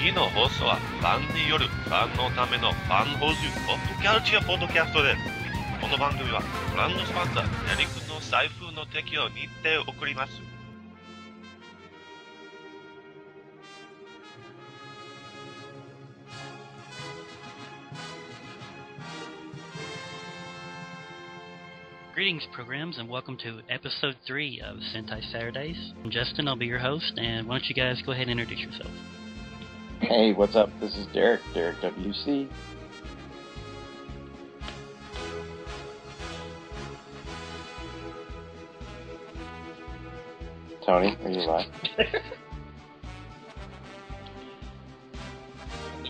次の放送はファンによるファンのためのファン放送ポッドキャルチャーポッドキャストですこの番組はブランドスパンサーヤリクの財布の提供にて送ります Greetings, programs, and welcome to episode three of Sentai Saturdays. I'm Justin, I'll be your host, and why don't you guys go ahead and introduce yourself? Hey, what's up? This is Derek, Derek WC. Tony, are you alive?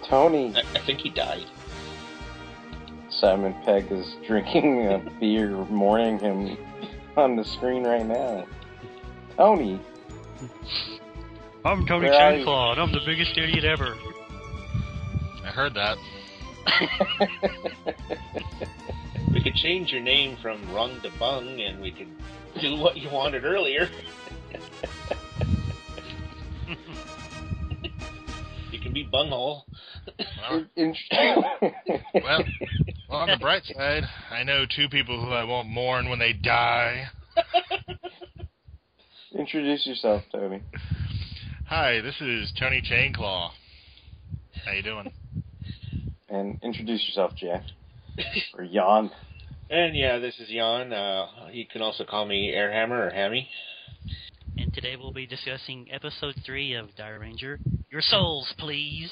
Tony, I, I think he died. Simon Pegg is drinking a beer, mourning him on the screen right now. Tony, I'm Tony Where? Chanclaw, and I'm the biggest idiot ever. I heard that. We could change your name from Rung to Bung, and we could do what you wanted earlier. you can be Bunghole. Well, well, well, on the bright side, I know two people who I won't mourn when they die. introduce yourself, Tony. Hi, this is Tony Chainclaw. How you doing? And introduce yourself, Jack. Or Jan. And yeah, this is Jan. Uh, you can also call me Airhammer or Hammy. And today we'll be discussing episode three of Dairanger. Your souls, please.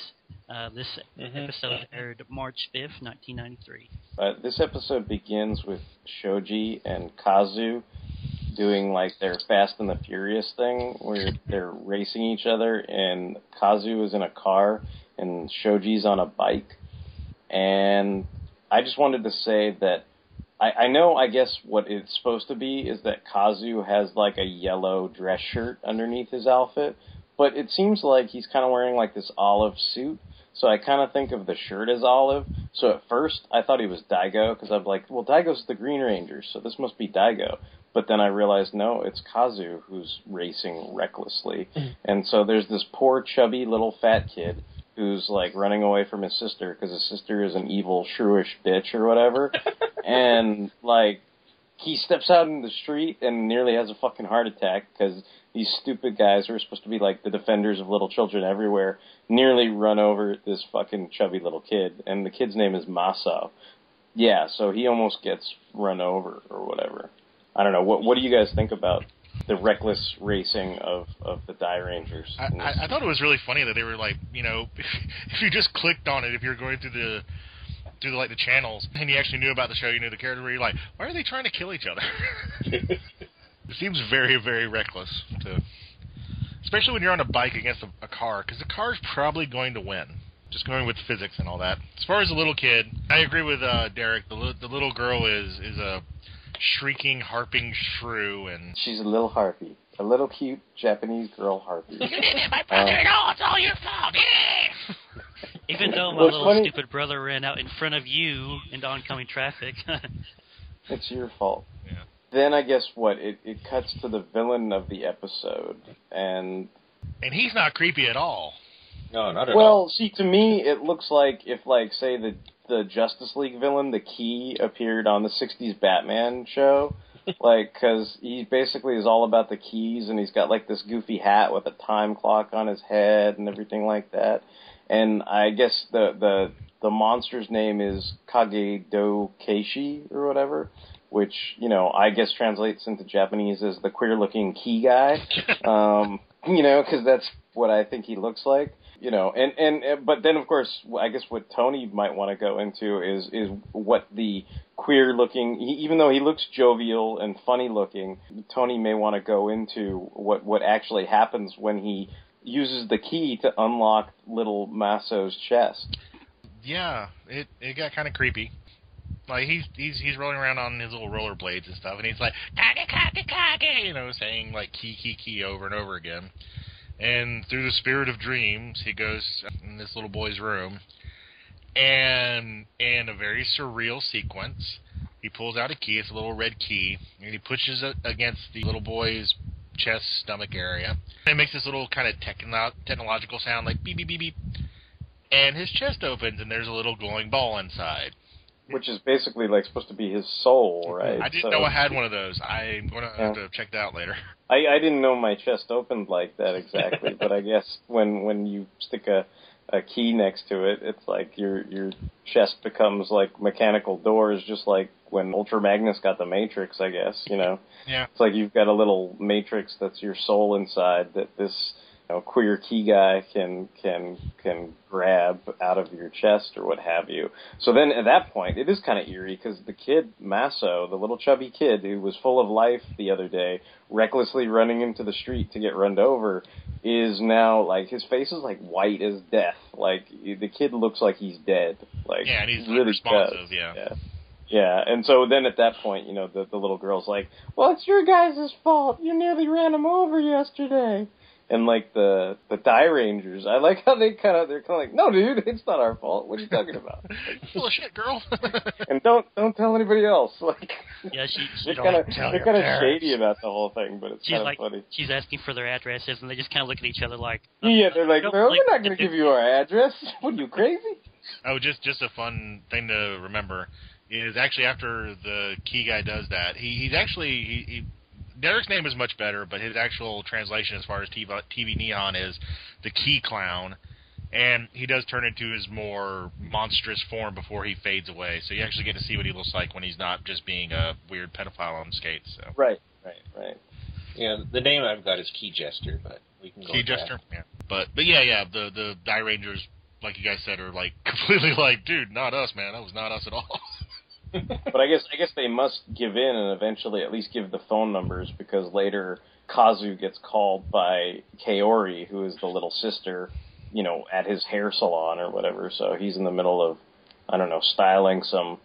Uh, this Mhm. episode aired March 5th, 1993. Uh, this episode begins with Shoji and Kazu doing like their Fast and the Furious thing, where they're racing each other, and Kazu is in a car and Shoji's on a bike. And I just wanted to say that I, I know, I guess, what it's supposed to be is that Kazu has like a yellow dress shirt underneath his outfit, but it seems like he's kind of wearing like this olive suit. So I kind of think of the shirt as olive. So at first I thought he was Daigo because I'm like, well, Daigo's the Green Ranger, so this must be Daigo. But then I realized no, it's Kazu who's racing recklessly. Mm-hmm. and so there's this poor chubby little fat kid who's like running away from his sister because his sister is an evil shrewish bitch or whatever. and like he steps out in the street and nearly has a fucking heart attack because these stupid guys who are supposed to be like the defenders of little children everywhere nearly run over this fucking chubby little kid, and the kid's name is Maso. Yeah, so he almost gets run over or whatever. I don't know. What What do you guys think about the reckless racing of of the Dairangers? I, I, I thought it was really funny that they were like, you know, if you just clicked on it, if you're going through the through the, like the channels and you actually knew about the show, you knew the character, where you're like, why are they trying to kill each other? it seems very, very reckless to, especially when you're on a bike against a, a car, because the car's probably going to win. Just going with physics and all that. As far as the little kid, I agree with uh, Derek. The li- the little girl is is a shrieking, harping shrew, and She's a little harpy, a little cute Japanese girl harpy. my brother um, at all. It's all your fault. Even though my Well, little funny- stupid brother ran out in front of you into oncoming traffic. It's your fault. Yeah. Then I guess what it it cuts to the villain of the episode, and And he's not creepy at all. No, not at all. Well, see, to me, it looks like if, like, say the the Justice League villain, the Key, appeared on the '60s Batman show, like, because he basically is all about the keys, and he's got like this goofy hat with a time clock on his head and everything like that. And I guess the the the monster's name is Kagedo Keishi or whatever, which you know I guess translates into Japanese as the queer-looking key guy. um, you know, because that's what I think he looks like. You know, and and but then of course, I guess what Tony might want to go into is is what the queer looking, he, even though he looks jovial and funny looking, Tony may want to go into what what actually happens when he uses the key to unlock little Masso's chest. Yeah, it it got kind of creepy. Like he's he's he's rolling around on his little rollerblades and stuff, and he's like kage kage kage, you know, saying like key key key over and over again. And through the spirit of dreams, he goes in this little boy's room, and in a very surreal sequence, he pulls out a key. It's a little red key, and he pushes it against the little boy's chest, stomach area. And it makes this little kind of techno- technological sound, like beep beep beep beep. and his chest opens, and there's a little glowing ball inside. Which is basically like supposed to be his soul, mm-hmm. right? I didn't So- know I had one of those. I'm gonna have to check that out later. I, I didn't know my chest opened like that exactly, but I guess when when you stick a a key next to it, it's like your your chest becomes like mechanical doors, just like when Ultra Magnus got the Matrix. I guess you know. Yeah. It's like you've got a little matrix that's your soul inside that this you know, queer key guy can can can grab out of your chest or what have you. So then at that point, it is kind of eerie because the kid Masso, the little chubby kid who was full of life the other day, recklessly running into the street to get run over, is now like his face is like white as death. Like the kid looks like he's dead. Like Yeah, and he's really unresponsive, does. yeah. yeah. Yeah, and so then at that point, you know, the the little girl's like, "Well, it's your guys' fault. You nearly ran him over yesterday." And like the the Dairangers, I like how they kind of they're kind of like, "No, dude, it's not our fault. What are you talking about?" Full of shit, girl. and don't don't tell anybody else. Like, Yeah, she, she they're don't kind of tell they're kind of shady about the whole thing, but it's She's kind of like, funny. she's asking for their addresses, and they just kind of look at each other like, Yeah, they're like, don't "No, we're not going to give you our address. What are you crazy?" oh, just just a fun thing to remember is actually after the key guy does that, he, he's actually he, he Derek's name is much better, but his actual translation as far as TV, TV Nihon is the Key Clown, and he does turn into his more monstrous form before he fades away. So you actually get to see what he looks like when he's not just being a weird pedophile on skates. So. Right, right, right. Yeah, the name I've got is Key Jester, but we can go. Key with that. Jester, yeah. But but yeah, yeah, the the Dairangers, like you guys said, are like completely like, dude, not us, man. That was not us at all. but I guess I guess they must give in and eventually at least give the phone numbers because later Kazu gets called by Kaori, who is the little sister, you know, at his hair salon or whatever. So he's in the middle of I don't know styling some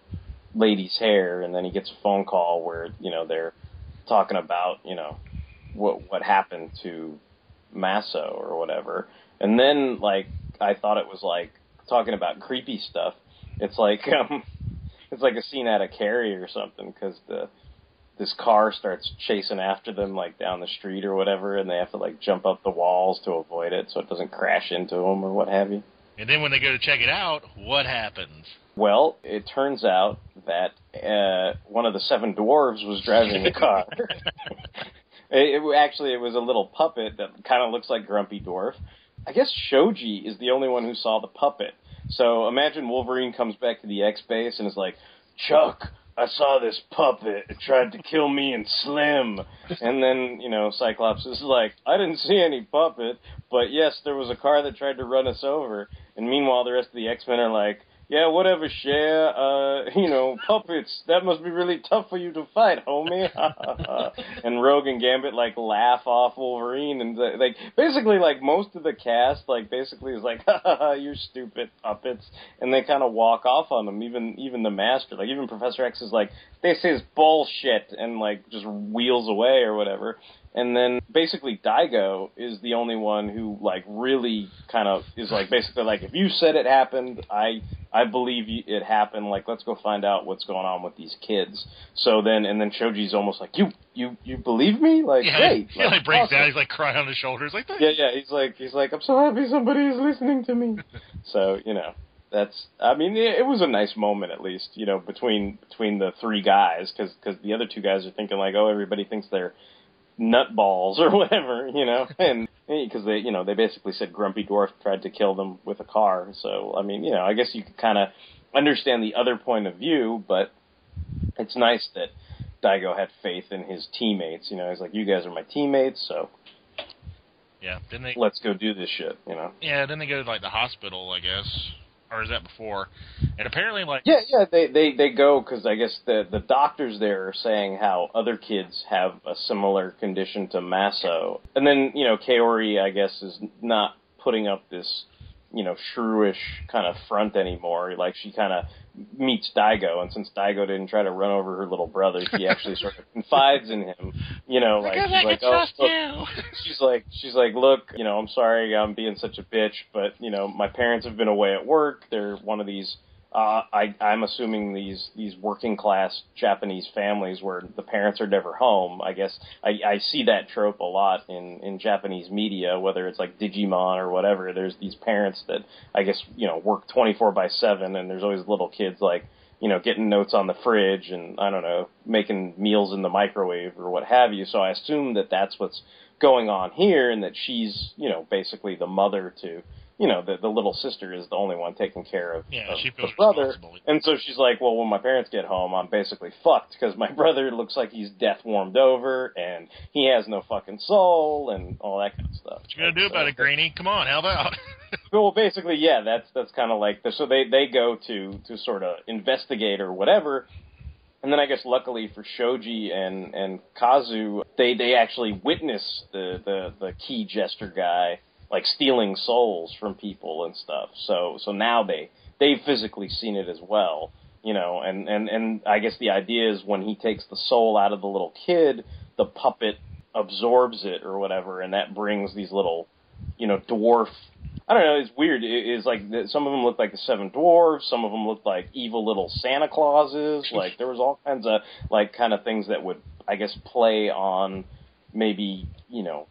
lady's hair, and then he gets a phone call where you know they're talking about you know what what happened to Masso or whatever, and then like I thought it was like talking about creepy stuff. It's like um it's like a scene out of Carrie or something because the this car starts chasing after them like down the street or whatever, and they have to like jump up the walls to avoid it so it doesn't crash into them or what have you. And then when they go to check it out, what happens? Well, it turns out that uh, one of the seven dwarves was driving the car. it, it actually it was a little puppet that kind of looks like Grumpy Dwarf. I guess Shoji is the only one who saw the puppet. So imagine Wolverine comes back to the X base and is like, Chuck, I saw this puppet. It tried to kill me and Slim. And then, you know, Cyclops is like, I didn't see any puppet, but yes, there was a car that tried to run us over. And meanwhile, the rest of the X Men are like, yeah, whatever, share. Uh, you know, puppets. That must be really tough for you to fight, homie. and Rogue and Gambit like laugh off Wolverine, and like basically like most of the cast like basically is like, you're stupid puppets, and they kind of walk off on them. Even even the Master, like even Professor X is like, this is bullshit, and like just wheels away or whatever. And then basically Daigo is the only one who like really kind of is like basically like if you said it happened, I I believe you- it happened. Like let's go find out what's going on with these kids. So then and then Shoji's almost like you you you believe me? Like yeah, great. he like breaks awesome. down. He's like crying on his shoulders, like Yeah, yeah. He's like he's like I'm so happy somebody is listening to me. so you know that's I mean it, it was a nice moment at least you know between between the three guys because because the other two guys are thinking like oh everybody thinks they're nutballs or whatever you know and because they you know they basically said Grumpy Dwarf tried to kill them with a car so I mean you know I guess you could kind of understand the other point of view but it's nice that Daigo had faith in his teammates you know he's like you guys are my teammates so yeah. Then they let's go do this shit you know yeah. Then they go to like the hospital, I guess, or is that before? And apparently, like Yeah, yeah, they they they go because I guess the the doctors there are saying how other kids have a similar condition to Masso, and then you know Kaori I guess is not putting up this you know shrewish kind of front anymore. Like she kind of meets Daigo, and since Daigo didn't try to run over her little brother, she actually sort of confides in him. You know, like she's like, oh, oh look, she's like she's like look you know i'm sorry i'm being such a bitch but you know my parents have been away at work they're one of these uh, I, I'm assuming these these working class Japanese families where the parents are never home. I guess I, I see that trope a lot in in Japanese media, whether it's like Digimon or whatever. There's these parents that I guess you know work 24 by seven, and there's always little kids like you know getting notes on the fridge and I don't know making meals in the microwave or what have you. So I assume that that's what's going on here, and that she's you know basically the mother to you know, the the little sister is the only one taking care of, Yeah, of she the brother. And so she's like, well, when my parents get home, I'm basically fucked because my brother looks like he's death warmed over and he has no fucking soul and all that kind of stuff. What you gonna do about it, Greenie? Come on, how about? Well, basically, yeah, that's that's kind of like the, so they they go to to sort of investigate or whatever. And then I guess luckily for Shoji and and Kazu, they they actually witness the the the key jester guy like stealing souls from people and stuff. So so now they they've physically seen it as well, you know. And and and I guess the idea is when he takes the soul out of the little kid, the puppet absorbs it or whatever, and that brings these little, you know, dwarf. I don't know. It's weird. It, it's like some of them look like the seven dwarfs. Some of them look like evil little Santa Clauses. Like there was all kinds of like kind of things that would, I guess, play on maybe you know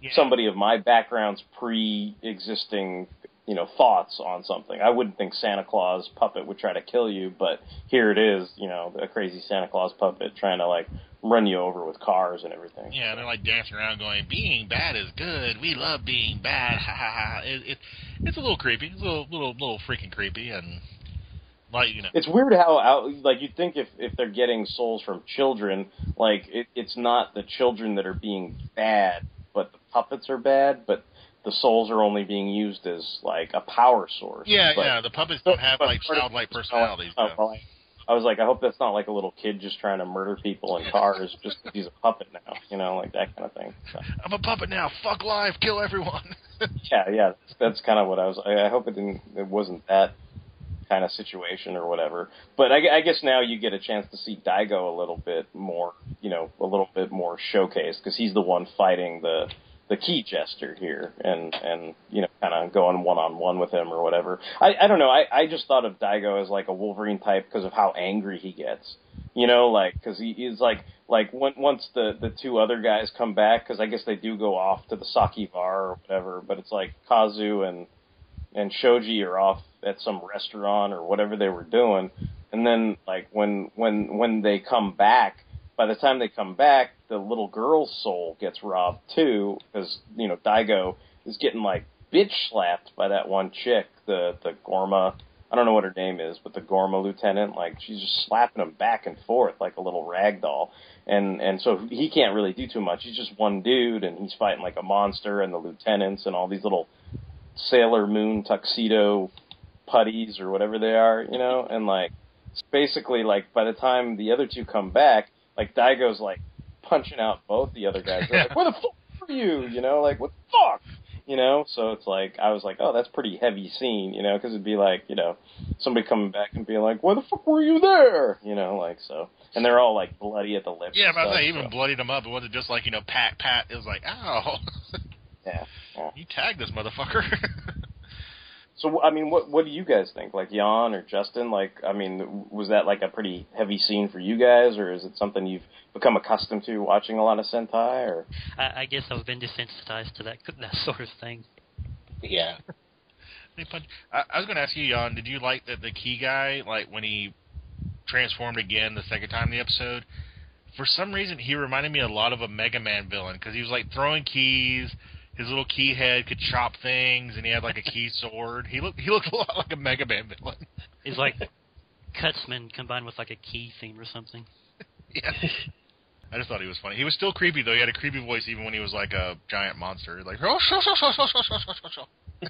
Yeah. somebody of my background's pre-existing you know thoughts on something. I wouldn't think Santa Claus puppet would try to kill you, but here it is, you know, a crazy Santa Claus puppet trying to like run you over with cars and everything. Yeah, they're like dancing around going, "Being bad is good. We love being bad." Ha ha ha. It, it it's a little creepy. It's a little little little freaking creepy, and like you know, It's weird how out like you'd think if if they're getting souls from children, like it, it's not the children that are being bad, puppets are bad, but the souls are only being used as like a power source. yeah, But- yeah. The puppets don't have like childlike personalities. Oh, well, I- was like, I hope that's not like a little kid just trying to murder people in cars just 'cause he's a puppet now, you know, like that kind of thing. So, I'm a puppet now. Fuck life. Kill everyone. yeah, yeah, that's, that's kind of what I was. I, I hope it didn't. It wasn't that kind of situation or whatever. But I, I guess now you get a chance to see Daigo a little bit more, you know, a little bit more showcased because he's the one fighting the the key jester here and and you know kind of going one on one with him or whatever. I I don't know. I I just thought of Daigo as like a Wolverine type because of how angry he gets. You know, like because he is like like when, once the the two other guys come back because I guess they do go off to the sake bar or whatever. But it's like Kazu and and Shoji are off at some restaurant or whatever they were doing, and then like when when when they come back, by the time they come back, the little girl's soul gets robbed too, because you know Daigo is getting like bitch slapped by that one chick, the the Gorma. I don't know what her name is, but the Gorma lieutenant, like she's just slapping him back and forth like a little rag doll, and and so he can't really do too much. He's just one dude, and he's fighting like a monster, and the lieutenants and all these little Sailor Moon tuxedo putties or whatever they are, you know, and like basically like by the time the other two come back, like Daigo's like punching out both the other guys. They're like, "Where the fuck are you?" You know, like what the fuck, you know. So it's like I was like, "Oh, that's pretty heavy scene," you know, because it'd be like you know somebody coming back and being like, "Where the fuck were you there?" You know, like so, and they're all like bloody at the lips. yeah, but stuff, say even so, bloodied them up. It wasn't just like you know pat pat. It was like ow. yeah. yeah. you tagged this motherfucker. So I mean, what what do you guys think? Like Jan or Justin? Like, I mean, was that like a pretty heavy scene for you guys, or is it something you've become accustomed to watching a lot of Sentai? Or I, I guess I've been desensitized to that that sort of thing. Yeah. They punch- I, I was going to ask you, Jan, did you like that the key guy, like when he transformed again the second time in the episode? For some reason, he reminded me a lot of a Mega Man villain because he was like throwing keys his little key head could chop things, and he had like a key sword. He looked he looked a lot like a Mega Man villain. He's like Cut Man combined with like a key theme or something. yeah. I just thought he was funny. He was still creepy though. He had a creepy voice even when he was like a giant monster. Like oh.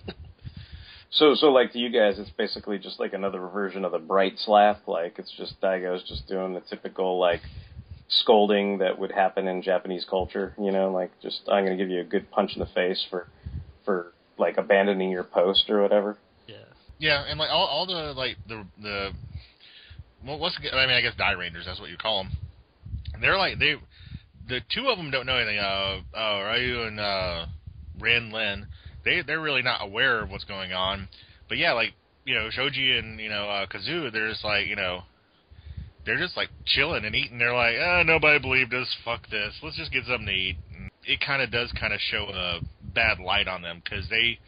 So, so like to you guys, it's basically just like another version of the bright slap. Like it's just Daigo's just doing the typical like scolding that would happen in Japanese culture. You know, like just I'm going to give you a good punch in the face for for like abandoning your post or whatever. Yeah. Yeah, and like all, all the like the the well, what's I mean I guess Dairangers that's what you call them. They're like they the two of them don't know anything. Uh, uh Ryu and uh, Ren Lin, they they're really not aware of what's going on. But yeah, like you know Shoji and you know uh, Kazu, they're just like you know they're just like chilling and eating. They're like, ah, nobody believed us. Fuck this. Let's just get something to eat. It kind of does kind of show a bad light on them because they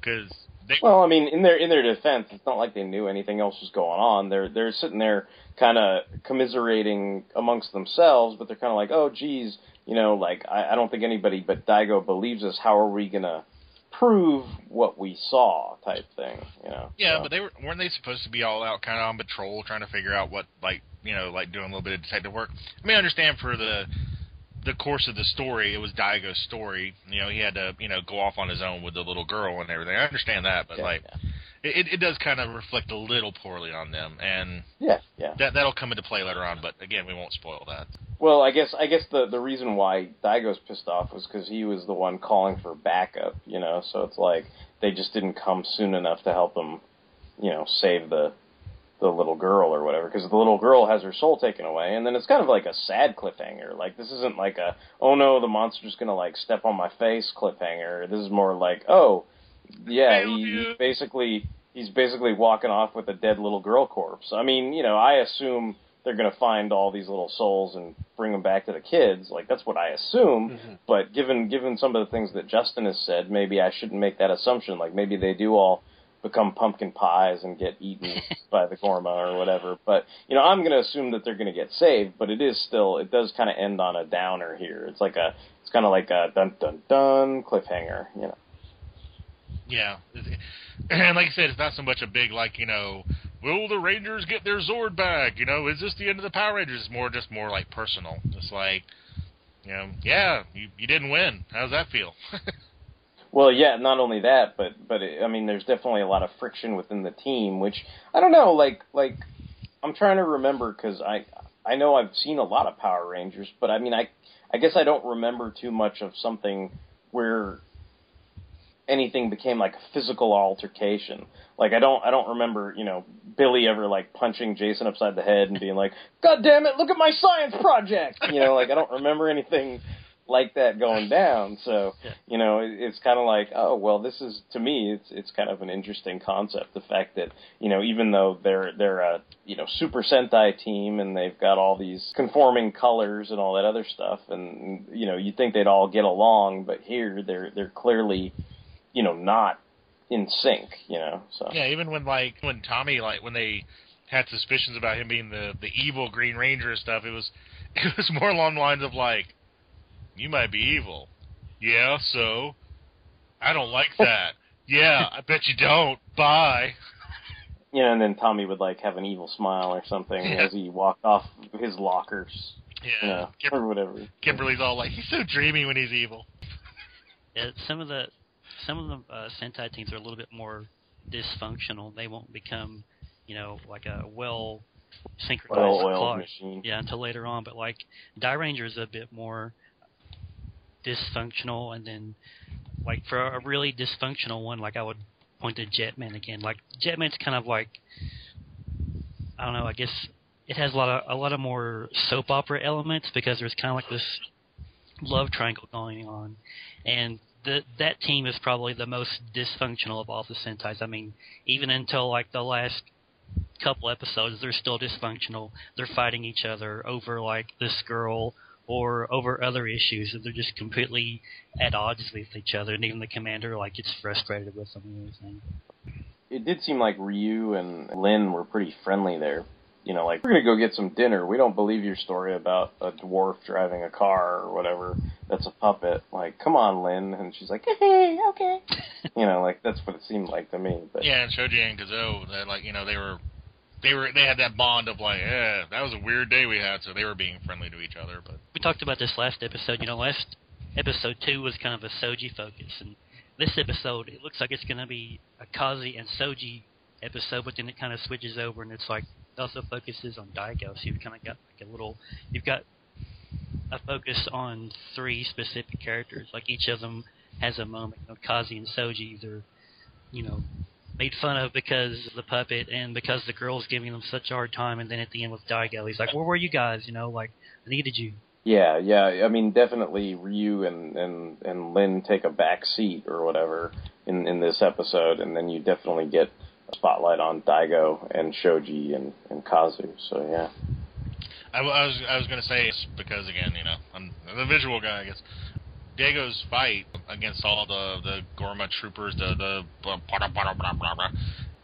because they Well, I mean, in their in their defense, it's not like they knew anything else was going on. They're they're sitting there kind of commiserating amongst themselves, but they're kind of like, oh, geez, you know, like I, I don't think anybody but Daigo believes us. How are we gonna prove what we saw? Type thing, you know. Yeah, So- but they were weren't they supposed to be all out kind of on patrol trying to figure out what like you know like doing a little bit of detective work. I mean, I understand for the the course of the story, it was Daigo's story. You know, he had to you know go off on his own with the little girl and everything. I understand that, but Yeah, like it, it does kind of reflect a little poorly on them, and yeah, yeah. that that'll come into play later on. But again, we won't spoil that. Well, I guess I guess the the reason why Daigo's pissed off was because he was the one calling for backup, you know. So it's like they just didn't come soon enough to help him, you know, save the the little girl or whatever. Because the little girl has her soul taken away, and then it's kind of like a sad cliffhanger. Like this isn't like a oh no, the monster's gonna like step on my face cliffhanger. This is more like oh yeah, Failed he, he's basically he's basically walking off with a dead little girl corpse. I mean, you know, I assume they're going to find all these little souls and bring them back to the kids. Like that's what I assume. Mhm. But given given some of the things that Justin has said, maybe I shouldn't make that assumption. Like maybe they do all become pumpkin pies and get eaten by the Gorma or whatever. But you know, I'm going to assume that they're going to get saved. But it is still it does kind of end on a downer here. It's like a it's kind of like a dun dun dun cliffhanger. You know. Yeah, and like I said, it's not so much a big like you know, will the Rangers get their Zord back? You know, is this the end of the Power Rangers? It's more just more like personal. It's like, you know, yeah, you you didn't win. How does that feel? Well, yeah, not only that, but but it, I mean, there's definitely a lot of friction within the team, which I don't know. Like like I'm trying to remember because I I know I've seen a lot of Power Rangers, but I mean I I guess I don't remember too much of something where anything became like a physical altercation. Like I don't I don't remember you know Billy ever like punching Jason upside the head and being like, God damn it, look at my science project. You know, like I don't remember anything like that going down. So Yeah. you know, it, it's kind of like, oh well, this is to me, it's it's kind of an interesting concept. The fact that you know, even though they're they're a you know Super Sentai team and they've got all these conforming colors and all that other stuff, and you know, you think they'd all get along, but here they're they're clearly you know not in sync. You know, so yeah, even when like when Tommy like when they had suspicions about him being the the evil Green Ranger and stuff, it was it was more along the lines of like, you might be evil. Yeah, so I don't like that. yeah, I bet you don't. Bye. Yeah, and then Tommy would like have an evil smile or something Yeah. as he walked off his lockers, Yeah. you know, Kim- or whatever. Kimberly's all like, he's so dreamy when he's evil. Yeah, some of the some of the uh, Sentai teams are a little bit more dysfunctional. They won't become, you know, like a well synchronized Well-oiled clock. machine. Yeah, until later on. But like Dairanger is a bit more dysfunctional, and then like for a really dysfunctional one, like I would point to Jetman again. Like Jetman's kind of like I don't know. I guess it has a lot of a lot of more soap opera elements because there's kind of like this love triangle going on, and the, that team is probably the most dysfunctional of all the Sentais. I mean, even until like the last couple episodes, they're still dysfunctional. They're fighting each other over like this girl or over other issues, and they're just completely at odds with each other. And even the commander like gets frustrated with them and everything. It did seem like Ryu and Lin were pretty friendly there. You know, like we're gonna go get some dinner. We don't believe your story about a dwarf driving a car or whatever. That's a puppet. Like, come on, Lin. And she's like, hey, okay. you know, like that's what it seemed like to me. But Yeah, and Shoji and Kazo, that like you know they were, they were they had that bond of like, yeah, that was a weird day we had, so they were being friendly to each other. But we talked about this last episode. You know, last episode two was kind of a Shoji focus, and this episode it looks like it's going to be a Kazi and Shoji episode, but then it kind of switches over, and it's like also focuses on Daigo. So you've kind of got like a little, you've got a focus on three specific characters. Like each of them has a moment. You know, Kazi and Soji, they're you know made fun of because of the puppet and because the girl's giving them such a hard time, and then at the end with Daigo, he's like, "Where were you guys? You know, like I needed you." Yeah, yeah. I mean, definitely Ryu and and and Lin take a back seat or whatever in in this episode, and then you definitely get a spotlight on Daigo and Shoji and, and Kazu. So yeah. I, I was I was gonna say it's because again, you know, I'm the visual guy, I guess. Daigo's fight against all the the Gorma troopers, the the blah, blah, blah,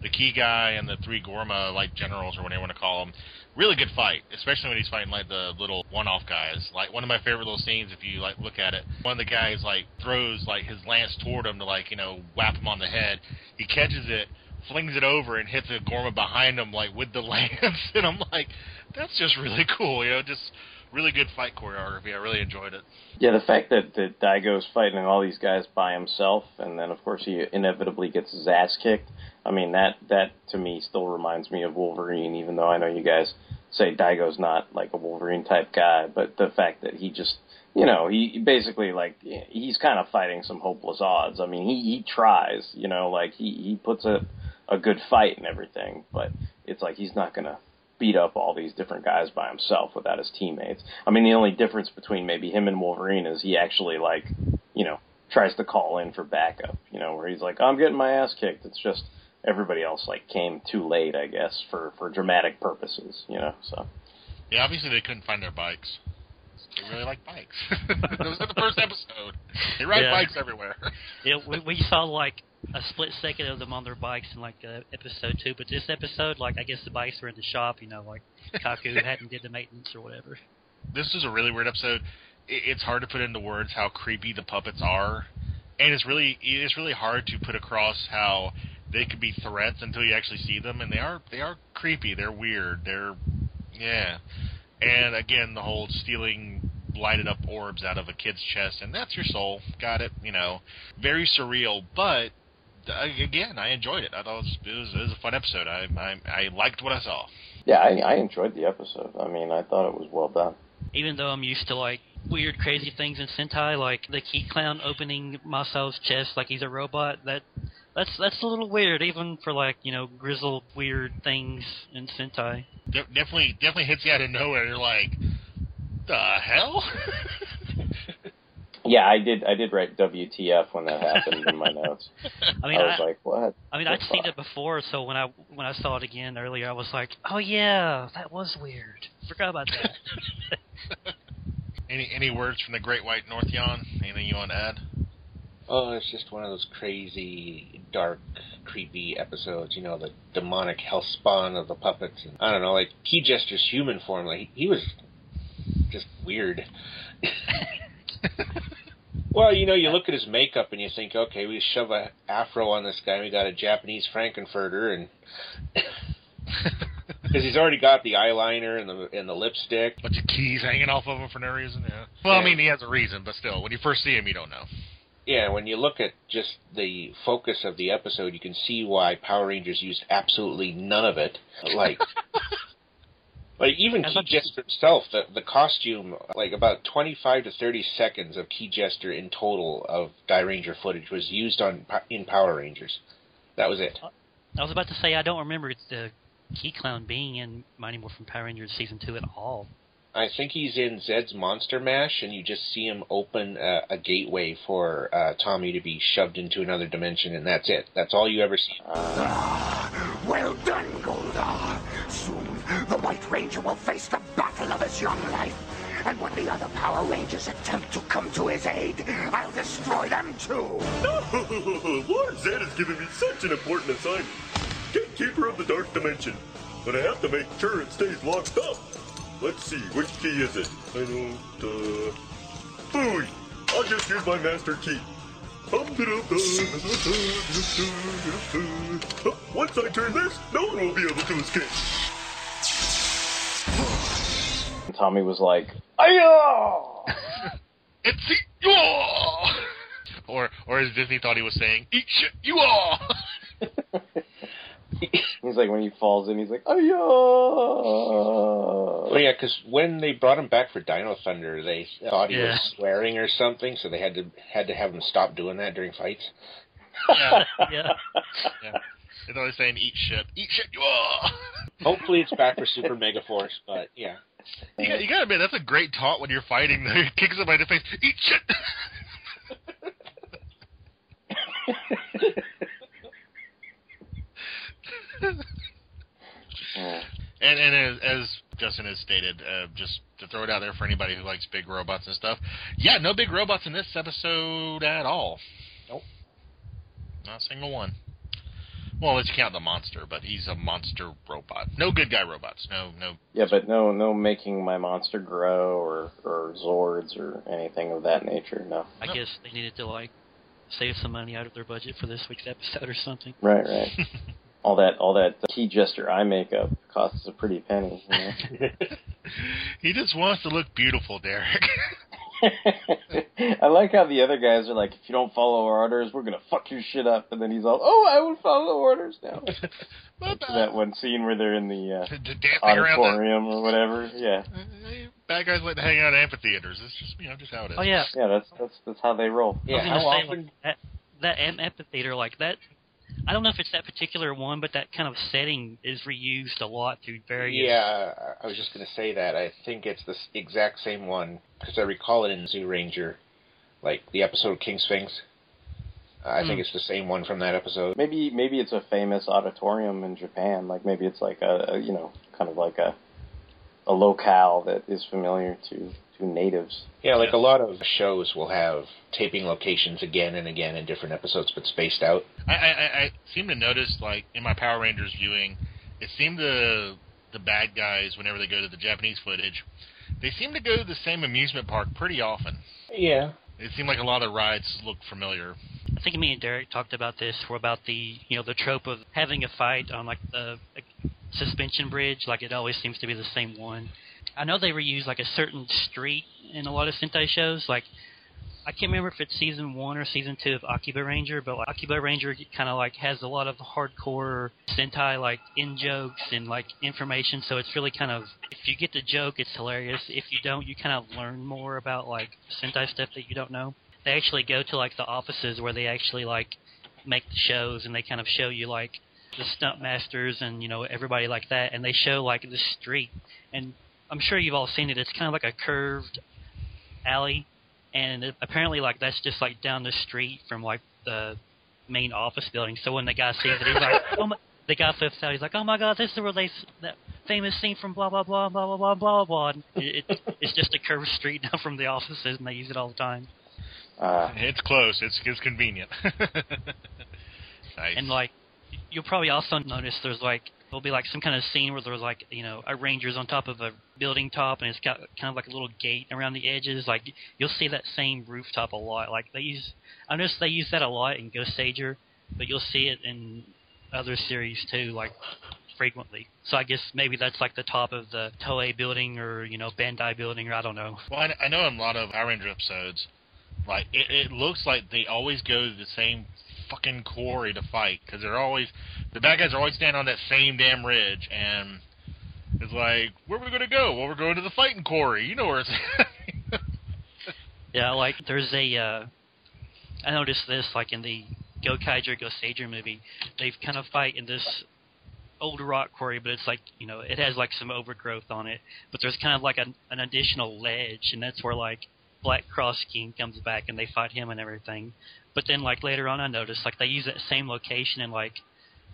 the key guy and the three Gorma like generals or whatever you want to call them. Really good fight, especially when he's fighting like the little one-off guys. Like one of my favorite little scenes, if you like look at it, one of the guys like throws like his lance toward him to like you know whap him on the head. He catches it, flings it over, and hits a Gorma behind him like with the lance, and I'm like, that's just really cool, you know, just really good fight choreography. I really enjoyed it. Yeah, the fact that, that Daigo's fighting all these guys by himself, and then of course he inevitably gets his ass kicked. I mean that that to me still reminds me of Wolverine, even though I know you guys say Daigo's not like a Wolverine type guy, but the fact that he just you know he basically like he's kind of fighting some hopeless odds. I mean he he tries, you know, like he he puts a a good fight and everything, but it's like he's not gonna beat up all these different guys by himself without his teammates. I mean, the only difference between maybe him and Wolverine is he actually like, you know, tries to call in for backup. You know, where he's like, I'm getting my ass kicked. It's just everybody else like came too late, I guess, for for dramatic purposes. You know, so. Yeah, obviously they couldn't find their bikes. They really like bikes. it was in the first episode. They ride Yeah. bikes everywhere. Yeah, we, we saw like a split second of them on their bikes in like uh, episode two, but this episode, like I guess the bikes were in the shop, you know, like Kaku hadn't did the maintenance or whatever. this is a really weird episode. It's hard to put into words how creepy the puppets are, and it's really it's really hard to put across how they could be threats until you actually see them, and they are they are creepy. They're weird. They're yeah, and again the whole stealing lighted up orbs out of a kid's chest, and that's your soul. Got it. You know, very surreal, but. Uh, Again, I enjoyed it. I thought it was, it was, it was a fun episode. I, I I liked what I saw. Yeah, I, I enjoyed the episode. I mean, I thought it was well done. Even though I'm used to like weird, crazy things in Sentai, like the Key Clown opening Masao's chest like he's a robot. That that's that's a little weird, even for like you know grizzled, weird things in Sentai. De- definitely definitely hits you out of nowhere. You're like, the hell? Yeah, I did. I did write WTF when that happened in my notes. I mean, I was I, like, what? I mean, the I'd seen it before, so when I when I saw it again earlier, I was like, "Oh yeah, that was weird. Forgot about that." any any words from the Great White North, Jan? Anything you want to add? Oh, it's just one of those crazy, dark, creepy episodes. You know, the demonic hell spawn of the puppets. And, I don't know, like Key Jester's human form. Like he was just weird. well, you know, you look at his makeup and you think, okay, we shove a afro on this guy. We got a Japanese Frank-N-Furter, and because he's already got the eyeliner and the and the lipstick. Bunch of keys hanging off of him for no reason. Yeah. Well, I mean, he has a reason, but still, when you first see him, you don't know. Yeah, when you look at just the focus of the episode, you can see why Power Rangers used absolutely none of it. Like, like even Key Jester himself, the the costume, like about twenty five to thirty seconds of Key Jester in total of Dairanger footage was used on in Power Rangers. That was it. I was about to say I don't remember the Key Clown being in Mighty Morphin Power Rangers season two at all. I think he's in Zedd's Monster Mash, and you just see him open a, a gateway for uh, Tommy to be shoved into another dimension, and that's it. That's all you ever see. Well done, Goldar. The White Ranger will face the battle of his young life. And when the other Power Rangers attempt to come to his aid, I'll destroy them too. Lord Zedd has given me such an important assignment. Gatekeeper of the Dark Dimension. But I have to make sure it stays locked up. Let's see, which key is it? I don't, uh... Fooey! I'll just use my master key. Once I turn this, no one will be able to escape. And Tommy was like, "Ayo!" It's the you all! Or, or as Disney thought he was saying, eat shit, you all! He's like when he falls in, he's like, Oh "Ayo!" yeah, because when they brought him back for Dino Thunder, they thought he Yeah. was swearing or something, so they had to had to have him stop doing that during fights. yeah, yeah. yeah. They thought he was saying, eat shit, eat shit, you all! Hopefully, it's back for Super Mega Force, but yeah. You got, you got to admit, that's a great taunt when you're fighting. He kicks him in the face. Eat shit. and and as, as Justin has stated, uh, just to throw it out there for anybody who likes big robots and stuff, yeah, no big robots in this episode at all. Nope, not a single one. Well, let's count the monster, but he's a monster robot. No good guy robots. No, no. Yeah, but no, no making my monster grow or or Zords or anything of that nature. No. I guess they needed to like save some money out of their budget for this week's episode or something. Right, right. all that all that key gesture eye makeup costs a pretty penny. You know? he just wants to look beautiful, Derek. I like how the other guys are like, if you don't follow our orders, we're gonna fuck your shit up, and then he's all, oh, I will follow orders now. that one scene where they're in the uh, dancing around auditorium or whatever. Yeah. bad guys like to hang out at amphitheaters. It's just you know just how it is. Oh yeah, Yeah, that's that's that's how they roll. I Yeah, gonna how say, often? like, that that amphitheater like that. I don't know if it's that particular one, but that kind of setting is reused a lot through various. Yeah, I was just going to say that. I think it's the exact same one because I recall it in Zyuranger, like the episode King Sphinx. I think Hmm. it's the same one from that episode. Maybe maybe it's a famous auditorium in Japan. Like maybe it's like a, a you know kind of like a a locale that is familiar to to natives. Yeah, like a lot of shows will have taping locations again and again in different episodes, but spaced out. I, I, I- I seem to notice, like in my Power Rangers viewing, it seemed the the bad guys, whenever they go to the Japanese footage, they seem to go to the same amusement park pretty often. Yeah. It seemed like a lot of rides looked familiar. I think me and Derek talked about this. Were about the you know the trope of having a fight on like the suspension bridge. Like it always seems to be the same one. I know they reuse like a certain street in a lot of Sentai shows. Like I can't remember if it's season one or season two of Akibaranger, but like, Akibaranger kind of like has a lot of hardcore Sentai like in jokes and like information. So it's really kind of if you get the joke, it's hilarious. If you don't, you kind of learn more about like Sentai stuff that you don't know. They actually go to like the offices where they actually like make the shows, and they kind of show you like the stunt masters and you know everybody like that, and they show like the street. And I'm sure you've all seen it. It's kind of like a curved alley, and it, apparently like that's just like down the street from like the main office building. So when the guy sees it, he's like, "Oh my!" The guy flips out. He's like, "Oh my God, this is where they that famous scene from blah blah blah blah blah blah blah blah." And it, it, it's just a curved street down from the offices, and they use it all the time. Uh, It's close. It's it's convenient. nice. And like, you'll probably also notice there's like there'll be like some kind of scene where there's like you know a ranger's on top of a building top and it's got kind of like a little gate around the edges. Like you'll see that same rooftop a lot. Like they use, I noticed they use that a lot in Goseiger, but you'll see it in other series too, like frequently. So I guess maybe that's like the top of the Toei building or you know Bandai building or I don't know. Well, I, know in a lot of Power Ranger episodes, like it, it looks like they always go to the same fucking quarry to fight because they're always the bad guys are always standing on that same damn ridge, and it's like where are we gonna go? Well, we're going to the fighting quarry. You know where it's. Yeah, like there's a. Uh, I noticed this like in the Gokaiger Go Sager movie. They've kind of fight in this old rock quarry, but it's like you know it has like some overgrowth on it. But there's kind of like an, an additional ledge, and that's where like Black Cross King comes back and they fight him and everything. But then like later on, I noticed like they use that same location and like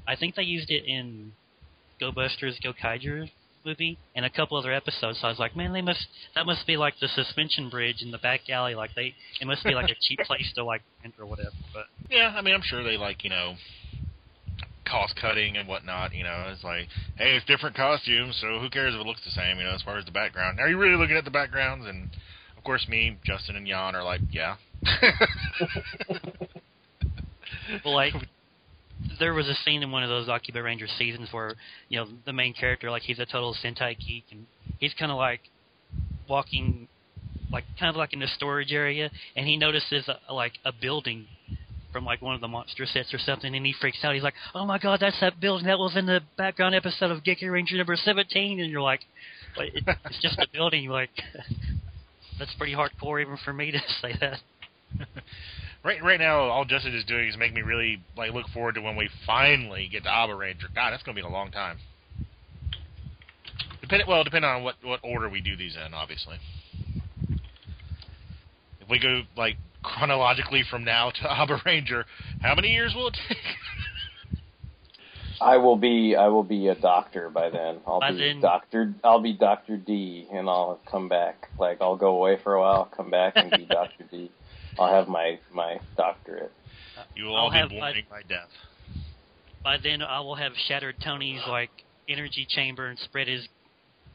I think they used it in Go Busters Gokaiger movie and a couple other episodes. So I was like, man, they must that must be like the suspension bridge in the back alley. Like they it must be like a cheap place to like rent or whatever. But yeah, I mean, I'm sure they like you know cost cutting and whatnot. You know, it's like, hey, it's different costumes, so who cares if it looks the same? You know, as far as the background. Are you really looking at the backgrounds? And of course, me, Justin, and Jan are like, yeah. well, like there was a scene in one of those Akibaranger seasons where you know the main character like he's a total Sentai geek and he's kind of like walking like kind of like in the storage area and he notices a, like a building from like one of the monster sets or something and he freaks out he's like oh my god that's that building that was in the background episode of Gekiranger number 17 and you're like it, it's just a building you're like that's pretty hardcore even for me to say that right, right now, all Justin is doing is make me really like look forward to when we finally get to Abaranger. God, that's gonna be a long time. Depending, well, depending on what what order we do these in, obviously. If we go like chronologically from now to Abaranger, how many years will it take? I will be I will be a doctor by then. I'll By be then- Doctor I'll be Doctor D and I'll come back. Like I'll go away for a while, come back and be Doctor D. I'll have my my doctorate. You will I'll all be have- mourning my death. By then, I will have shattered Tony's like energy chamber and spread his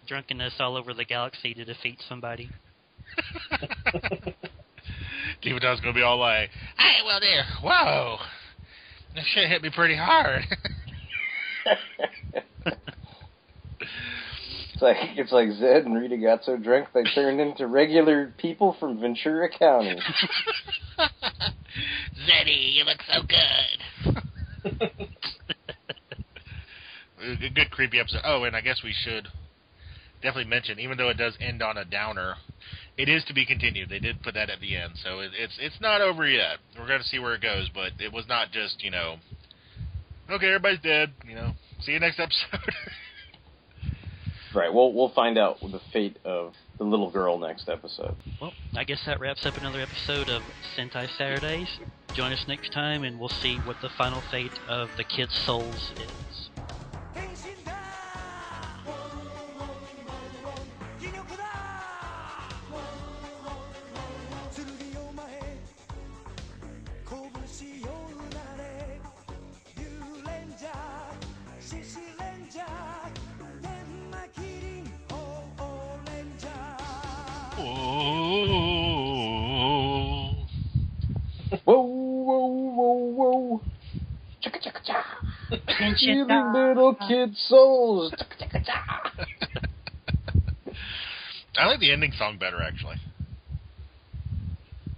drunkenness all over the galaxy to defeat somebody. Devadon's gonna be all like, "Hey, well there, whoa, that shit hit me pretty hard." It's like it's like Zedd and Rita got so drunk they turned into regular people from Ventura County. Zeddy, you look so good. a good creepy episode. Oh, and I guess we should definitely mention, even though it does end on a downer, it is to be continued. They did put that at the end, so it, it's it's not over yet. We're going to see where it goes, but it was not just you know, okay, everybody's dead. You know, see you next episode. Right. We'll we'll find out the fate of the little girl next episode. Well, I guess that wraps up another episode of Sentai Saturdays. Join us next time, and we'll see what the final fate of the kids' souls is. Whoa. Whoa whoa whoa whoa! Chicka chicka cha! Stealing little kid souls. I like the ending song better, actually.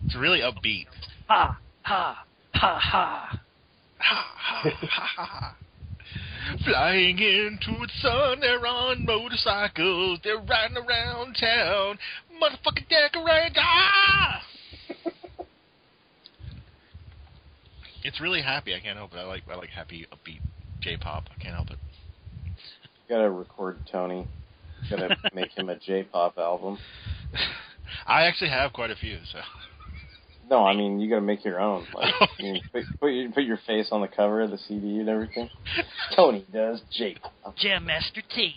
It's really upbeat. Ha ha ha ha. Ha, ha, ha, ha. Flying into the sun, they're on motorcycles, they're riding around town, motherfucking decorate. Ah! it's really happy. I can't help it. I like I like happy upbeat J-pop. I can't help it. Gotta record Tony. Gotta make him a J-pop album. I actually have quite a few. So No, I mean you gotta make your own. Like you put, put your put your face on the cover of the CD and everything. Tony does J-pop. Jam Master T.